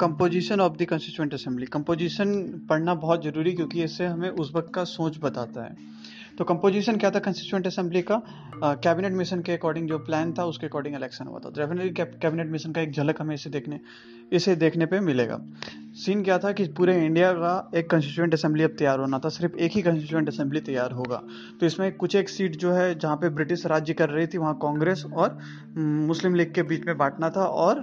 Composition of the constituent assembly composition पढ़ना बहुत ज़रूरी क्योंकि इससे हमें उस वक्त का सोच बताता है। तो कंपोजिशन क्या था? कंस्टिट्यूंट असेंबली का कैबिनेट मिशन के अकॉर्डिंग जो प्लान था, उसके अकॉर्डिंग इलेक्शन हुआ था। डेफिनेटली कैबिनेट मिशन का एक झलक हमें इसे देखने इसे देखने पे मिलेगा। सीन क्या था कि पूरे इंडिया का एक कंस्टिट्यूंट असेंबली अब तैयार होना था। सिर्फ़ एक ही कंस्टिट्यूंट असेंबली तैयार होगा। तो इसमें कुछ एक सीट जो है, जहाँ पे ब्रिटिश राज्य कर रही थी, वहाँ कांग्रेस और मुस्लिम लीग के बीच में बांटना था और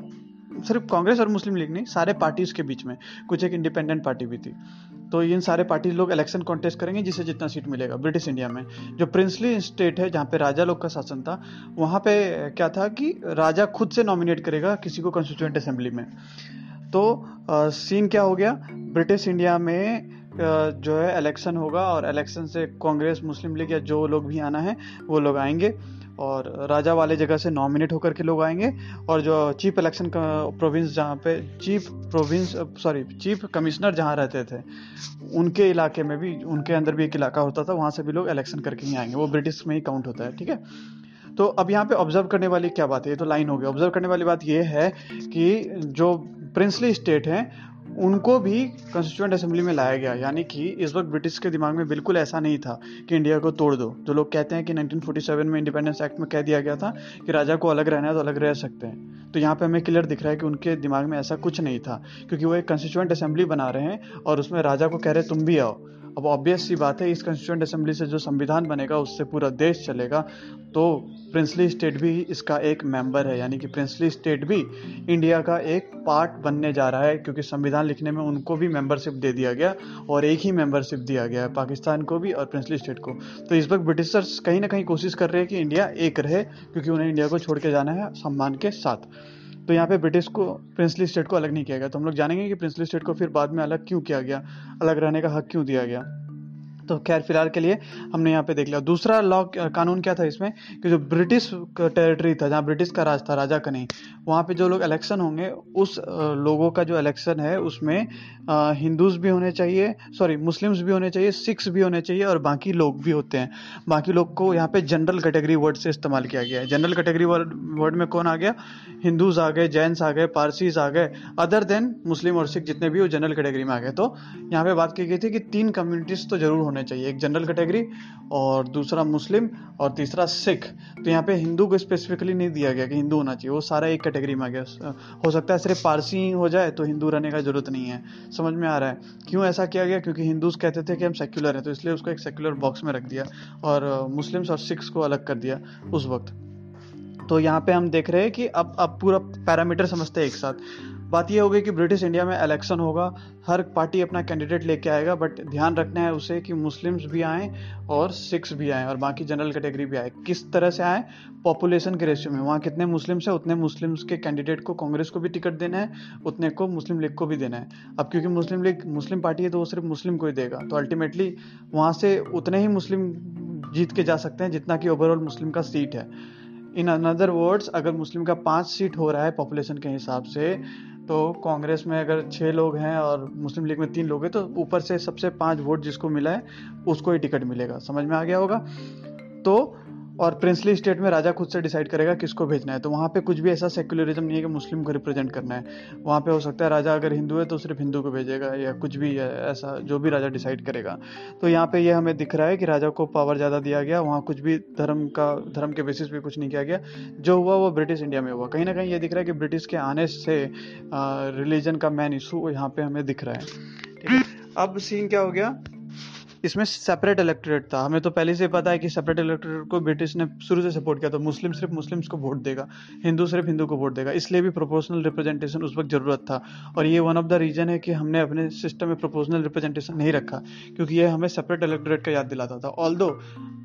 सिर्फ़ कांग्रेस और मुस्लिम लीग नहीं सारे पार्टीज़ के बीच में। कुछ एक इंडिपेंडेंट पार्टी भी थी। तो इन सारे पार्टी लोग इलेक्शन कॉन्टेस्ट करेंगे जिसे जितना सीट मिलेगा ब्रिटिश इंडिया में। जो प्रिंसली स्टेट है जहाँ पे राजा लोग का शासन था वहाँ पे क्या था कि राजा खुद से नॉमिनेट करेगा किसी को कॉन्स्टिट्यूंट असेंबली में। तो आ, सीन क्या हो गया? ब्रिटिश इंडिया में जो है इलेक्शन होगा और इलेक्शन से कांग्रेस मुस्लिम लीग या जो लोग भी आना है वो लोग आएँगे। और राजा वाले जगह से नॉमिनेट होकर के लोग आएँगे। और जो चीफ इलेक्शन प्रोविंस जहाँ पे chief province sorry chief commissioner जहाँ रहते थे, उनके इलाके में भी, उनके अंदर भी एक इलाका होता था, वहाँ से भी लोग इलेक्शन करके ही आएँगे। वो ब्रिटिश में ही काउंट होता है, ठीक है? तो अब यहाँ पे ऑब्ज़र्व करने वाली क्या बात है? ये तो लाइन हो गई ऑब्ज़र्व करने वाली बात ये है कि जो प्रिंसली स्टेट हैं उनको भी कॉन्स्टिट्यूंट असेंबली में लाया गया। यानी कि इस वक्त ब्रिटिश के दिमाग में बिल्कुल ऐसा नहीं था कि इंडिया को तोड़ दो। जो लोग कहते हैं कि 1947 में इंडिपेंडेंस एक्ट में कह दिया गया था कि राजा को अलग रहना है तो अलग रह सकते हैं। तो यहाँ पे हमें क्लियर दिख रहा है कि उनके दिमाग में ऐसा कुछ नहीं था, क्योंकि वो एक कॉन्स्टिट्यूंट असेंबली बना रहे हैं और उसमें राजा को कह रहे तुम भी आओ। अब ऑब्वियस सी बात है, इस कॉन्स्टिट्यूंट असेंबली से जो संविधान बनेगा, उससे पूरा देश चलेगा। तो प्रिंसली स्टेट भी इसका एक मेंबर है, यानी कि प्रिंसली स्टेट भी इंडिया का एक पार्ट बनने जा रहा है, क्योंकि संविधान लिखने में उनको भी मेंबरशिप दे दिया गया और एक ही मेंबरशिप दिया गया है, पाकिस्तान को भी और प्रिंसली स्टेट को। तो इस वक्त ब्रिटिशर्स कहीं ना कहीं कोशिश कर रहे हैं कि इंडिया एक रहे, क्योंकि उन्हें इंडिया को छोड़ के जाना है सम्मान के साथ। तो यहाँ पे ब्रिटिश को प्रिंसली स्टेट को अलग नहीं किया गया। तो हम लोग जानेंगे कि प्रिंसली स्टेट को फिर बाद में अलग क्यों किया गया? अलग रहने का हक क्यों दिया गया? तो खैर, फ़िलहाल के लिए हमने यहाँ पे देख लिया। दूसरा लॉ, कानून क्या था इसमें कि जो ब्रिटिश टेरिटरी था, जहाँ ब्रिटिश का राज था, राजा का नहीं, वहाँ पे जो लोग इलेक्शन होंगे, उस लोगों का जो इलेक्शन है, उसमें हिंदूज भी होने चाहिए सॉरी मुस्लिम्स भी होने चाहिए सिख्स भी होने चाहिए और बाकी लोग भी होते हैं। बाकी लोग को यहाँ पे जनरल कैटेगरी वर्ड से इस्तेमाल किया गया है। जनरल कैटेगरी वर्ड में कौन आ गया? हिंदूज आ गए जैन्स आ गए पारसीज आ गए अदर देन मुस्लिम और सिख जितने भी वो जनरल कैटेगरी में आ गए। तो यहाँ पे बात की गई थी कि तीन कम्युनिटीज तो ज़रूर होने चाहिए। एक जनरल कैटेगरी और दूसरा मुस्लिम और तीसरा सिख। तो यहाँ पे हिंदू को स्पेसिफिकली नहीं दिया गया कि हिंदू होना चाहिए। वो सारा एक कैटेगरी में आ गया। हो सकता है सिर्फ़ पारसी ही हो जाए तो हिंदू रहने का ज़रूरत नहीं है। समझ में आ रहा है? क्यों ऐसा किया गया? क्योंकि हिंदूज कहते थे कि हम सेक्युलर हैं तो इसलिए उसको एक सेक्युलर बॉक्स में रख दिया और मुस्लिम्स और सिख्स को अलग कर दिया उस वक्त। तो यहाँ पे हम देख रहे हैं कि अब अब पूरा पैरामीटर समझते हैं एक साथ। बात यह होगी कि ब्रिटिश इंडिया में इलेक्शन होगा, हर पार्टी अपना कैंडिडेट लेके आएगा बट ध्यान रखना है उसे कि मुस्लिम्स भी आए और सिख्स भी आए और बाकी जनरल कैटेगरी भी आए। किस तरह से आए? पॉपुलेशन के रेशियो में। वहाँ कितने मुस्लिम्स हैं, उतने मुस्लिम्स के कैंडिडेट को कांग्रेस को भी टिकट देना है, उतने को मुस्लिम लीग को भी देना है। अब क्योंकि मुस्लिम लीग मुस्लिम पार्टी है तो वो सिर्फ़ मुस्लिम को ही देगा। तो अल्टीमेटली वहाँ से उतने ही मुस्लिम जीत के जा सकते हैं, जितना कि ओवरऑल मुस्लिम का सीट है। इन अनदर वर्ड्स अगर मुस्लिम का पाँच सीट हो रहा है पॉपुलेशन के हिसाब से तो कांग्रेस में अगर छः लोग हैं और मुस्लिम लीग में तीन लोग हैं तो ऊपर से सबसे पाँच वोट जिसको मिला है, उसको ही टिकट मिलेगा। समझ में आ गया होगा? तो और प्रिंसली स्टेट में राजा खुद से डिसाइड करेगा किसको भेजना है। तो वहाँ पे कुछ भी ऐसा सेक्युलरिज्म नहीं है कि मुस्लिम को रिप्रेजेंट करना है। वहाँ पे हो सकता है राजा अगर हिंदू है तो सिर्फ़ हिंदू को भेजेगा या कुछ भी ऐसा जो भी राजा डिसाइड करेगा। तो यहाँ पे ये यह हमें दिख रहा है कि राजा को पावर ज़्यादा दिया गया, वहाँ कुछ भी धर्म का, धर्म के बेसिस पे कुछ नहीं किया गया। जो हुआ वो ब्रिटिश इंडिया में हुआ। कहीं ना कहीं ये दिख रहा है कि ब्रिटिश के आने से रिलीजन का मेन इशू यहाँ पे हमें दिख रहा है। ठीक है। अब सीन क्या हो गया? इसमें सेपरेट इलेक्टोरेट था। हमें तो पहले से पता है कि सेपरेट इलेक्टोरेट को ब्रिटिश ने शुरू से सपोर्ट किया तो मुस्लिम सिर्फ़ मुस्लिम्स को वोट देगा हिंदू सिर्फ़ हिंदू को वोट देगा। इसलिए भी प्रोपोर्शनल रिप्रेजेंटेशन उस वक्त ज़रूरत था। और ये वन ऑफ़ द रीजन है कि हमने अपने सिस्टम में प्रोपोर्शनल रिप्रेजेंटेशन नहीं रखा, क्योंकि ये हमें सेपरेट इलेक्टोरेट का याद दिलाता था। ऑल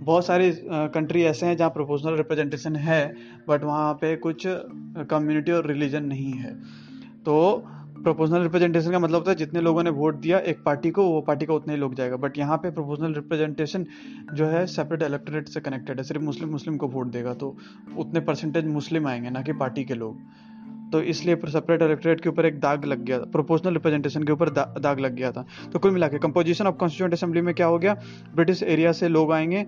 बहुत सारी कंट्री ऐसे हैं जहाँ प्रोपोर्शनल रिप्रेजेंटेशन है बट वहाँ पे कुछ कम्युनिटी और रिलीजन नहीं है। तो प्रोपोर्शनल रिप्रेजेंटेशन का मतलब होता है जितने लोगों ने वोट दिया एक पार्टी को वो पार्टी का उतना ही लोग जाएगा। बट यहाँ पे प्रोपोर्शनल रिप्रेजेंटेशन जो है सेपरेट इलेक्टोरेट से कनेक्टेड है सिर्फ़ मुस्लिम मुस्लिम को वोट देगा तो उतने परसेंटेज मुस्लिम आएँगे ना कि पार्टी के लोग। तो इसलिए सेपरेट इलेक्टोरेट के ऊपर एक दाग लग गया था प्रोपोर्शनल रिप्रेजेंटेशन के ऊपर दा, दाग लग गया था। तो कुल मिला के कंपोजिशन ऑफ़ कॉन्स्टिट्यूंट असेंबली में क्या हो गया? ब्रिटिश एरिया से लोग आएँगे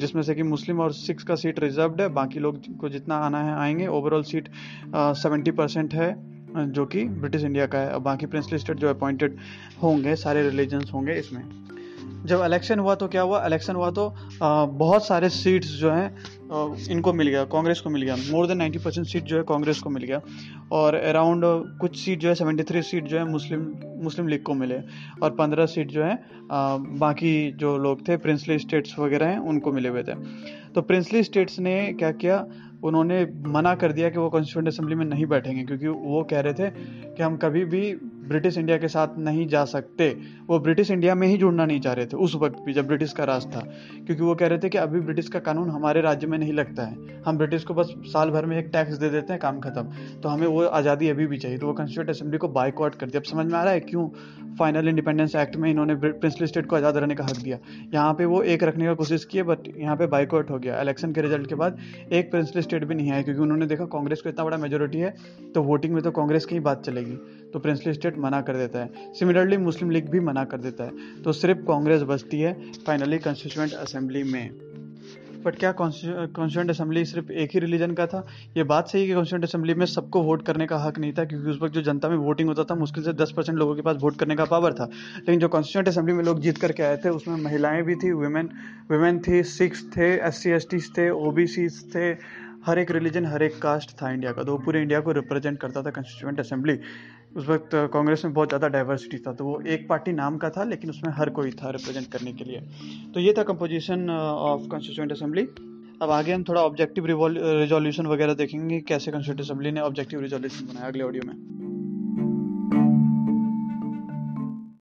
जिसमें से कि मुस्लिम और सिक्स का सीट रिजर्व्ड है बाकी लोग को जितना आना है आएँगे। ओवरऑल सीट सेवेंटी परसेंट है। जो कि ब्रिटिश इंडिया का है। और बाकी प्रिंसली स्टेट जो अपॉइंटेड होंगे सारे रिलीजन्स होंगे इसमें। जब इलेक्शन हुआ तो क्या हुआ? इलेक्शन हुआ तो आ, बहुत सारे सीट्स जो हैं इनको मिल गया कांग्रेस को मिल गया। मोर देन 90 परसेंट सीट जो है कांग्रेस को मिल गया। और अराउंड कुछ सीट जो है 73 सीट जो है मुस्लिम मुस्लिम लीग को मिले। और 15 सीट जो है आ, बाकी जो लोग थे प्रिंसली स्टेट्स वगैरह हैं उनको मिले हुए थे। तो प्रिंसली स्टेट्स ने क्या किया? उन्होंने मना कर दिया कि वो कॉन्स्टिट्यूंट असेंबली में नहीं बैठेंगे, क्योंकि वो कह रहे थे कि हम कभी भी ब्रिटिश इंडिया के साथ नहीं जा सकते, वो ब्रिटिश इंडिया में ही जुड़ना नहीं चाह रहे थे उस वक्त भी जब ब्रिटिश का राज था। क्योंकि वो कह रहे थे कि अभी ब्रिटिश का कानून हमारे राज्य में नहीं लगता है। हम ब्रिटिश को बस साल भर में एक टैक्स दे देते हैं, काम खत्म। तो हमें वो आज़ादी अभी भी चाहिए। तो वो कॉन्स्टिट्यूट असेंबली को बाइकआउट कर दिया। अब समझ में आ रहा है क्यों फाइनल इंडिपेंडेंस एक्ट में इन्होंने प्रिंसली स्टेट को आज़ाद रहने का हक दिया। यहाँ पे वो एक रखने का कोशिश किए बट यहाँ पे बाइकआउट हो गया। इलेक्शन के रिज़ल्ट के बाद एक प्रिंसली स्टेट भी नहीं आया, क्योंकि उन्होंने देखा कांग्रेस को इतना बड़ा मेजोरिटी है तो वोटिंग में तो कांग्रेस की ही बात चलेगी। तो प्रिंसली स्टेट मना कर देता है। सिमिलरली मुस्लिम लीग भी मना कर देता है। तो सिर्फ़ कांग्रेस बचती है फाइनली कॉन्स्टिट्यूंट असेंबली में। बट क्या कॉन्स्टिट्यूंट असेंबली सिर्फ़ एक ही रिलीजन का था? ये बात सही है कि कॉन्स्टिट्यूंट असेंबली में सबको वोट करने का हक नहीं था, क्योंकि उस वक्त जो जनता में वोटिंग होता था, मुश्किल से दस परसेंट लोगों के पास वोट करने का पावर था। लेकिन जो कॉन्स्टिट्यूंट असेंबली में लोग जीत करके आए थे, उसमें महिलाएँ भी थी वुमेन वुमेन थी सिक्स थे एस सी थे ओ बी सीज थे। हर एक रिलीजन, हर एक कास्ट था इंडिया का तो पूरे इंडिया को रिप्रेजेंट करता था कॉन्स्टिट्यूंट असेंबली। उस वक्त कांग्रेस में बहुत ज़्यादा डाइवर्सिटी था तो वो एक पार्टी नाम का था, लेकिन उसमें हर कोई था रिप्रेजेंट करने के लिए। तो ये था कंपोजिशन ऑफ़ कॉन्स्टिट्यूंट असेंबली अब आगे हम थोड़ा ऑब्जेक्टिव रिजोल्यूशन वगैरह देखेंगे, कैसे कॉन्स्टिट्यूंट असेंबली ने ऑब्जेक्टिव रिजोल्यूशन बनाया अगले ऑडियो में।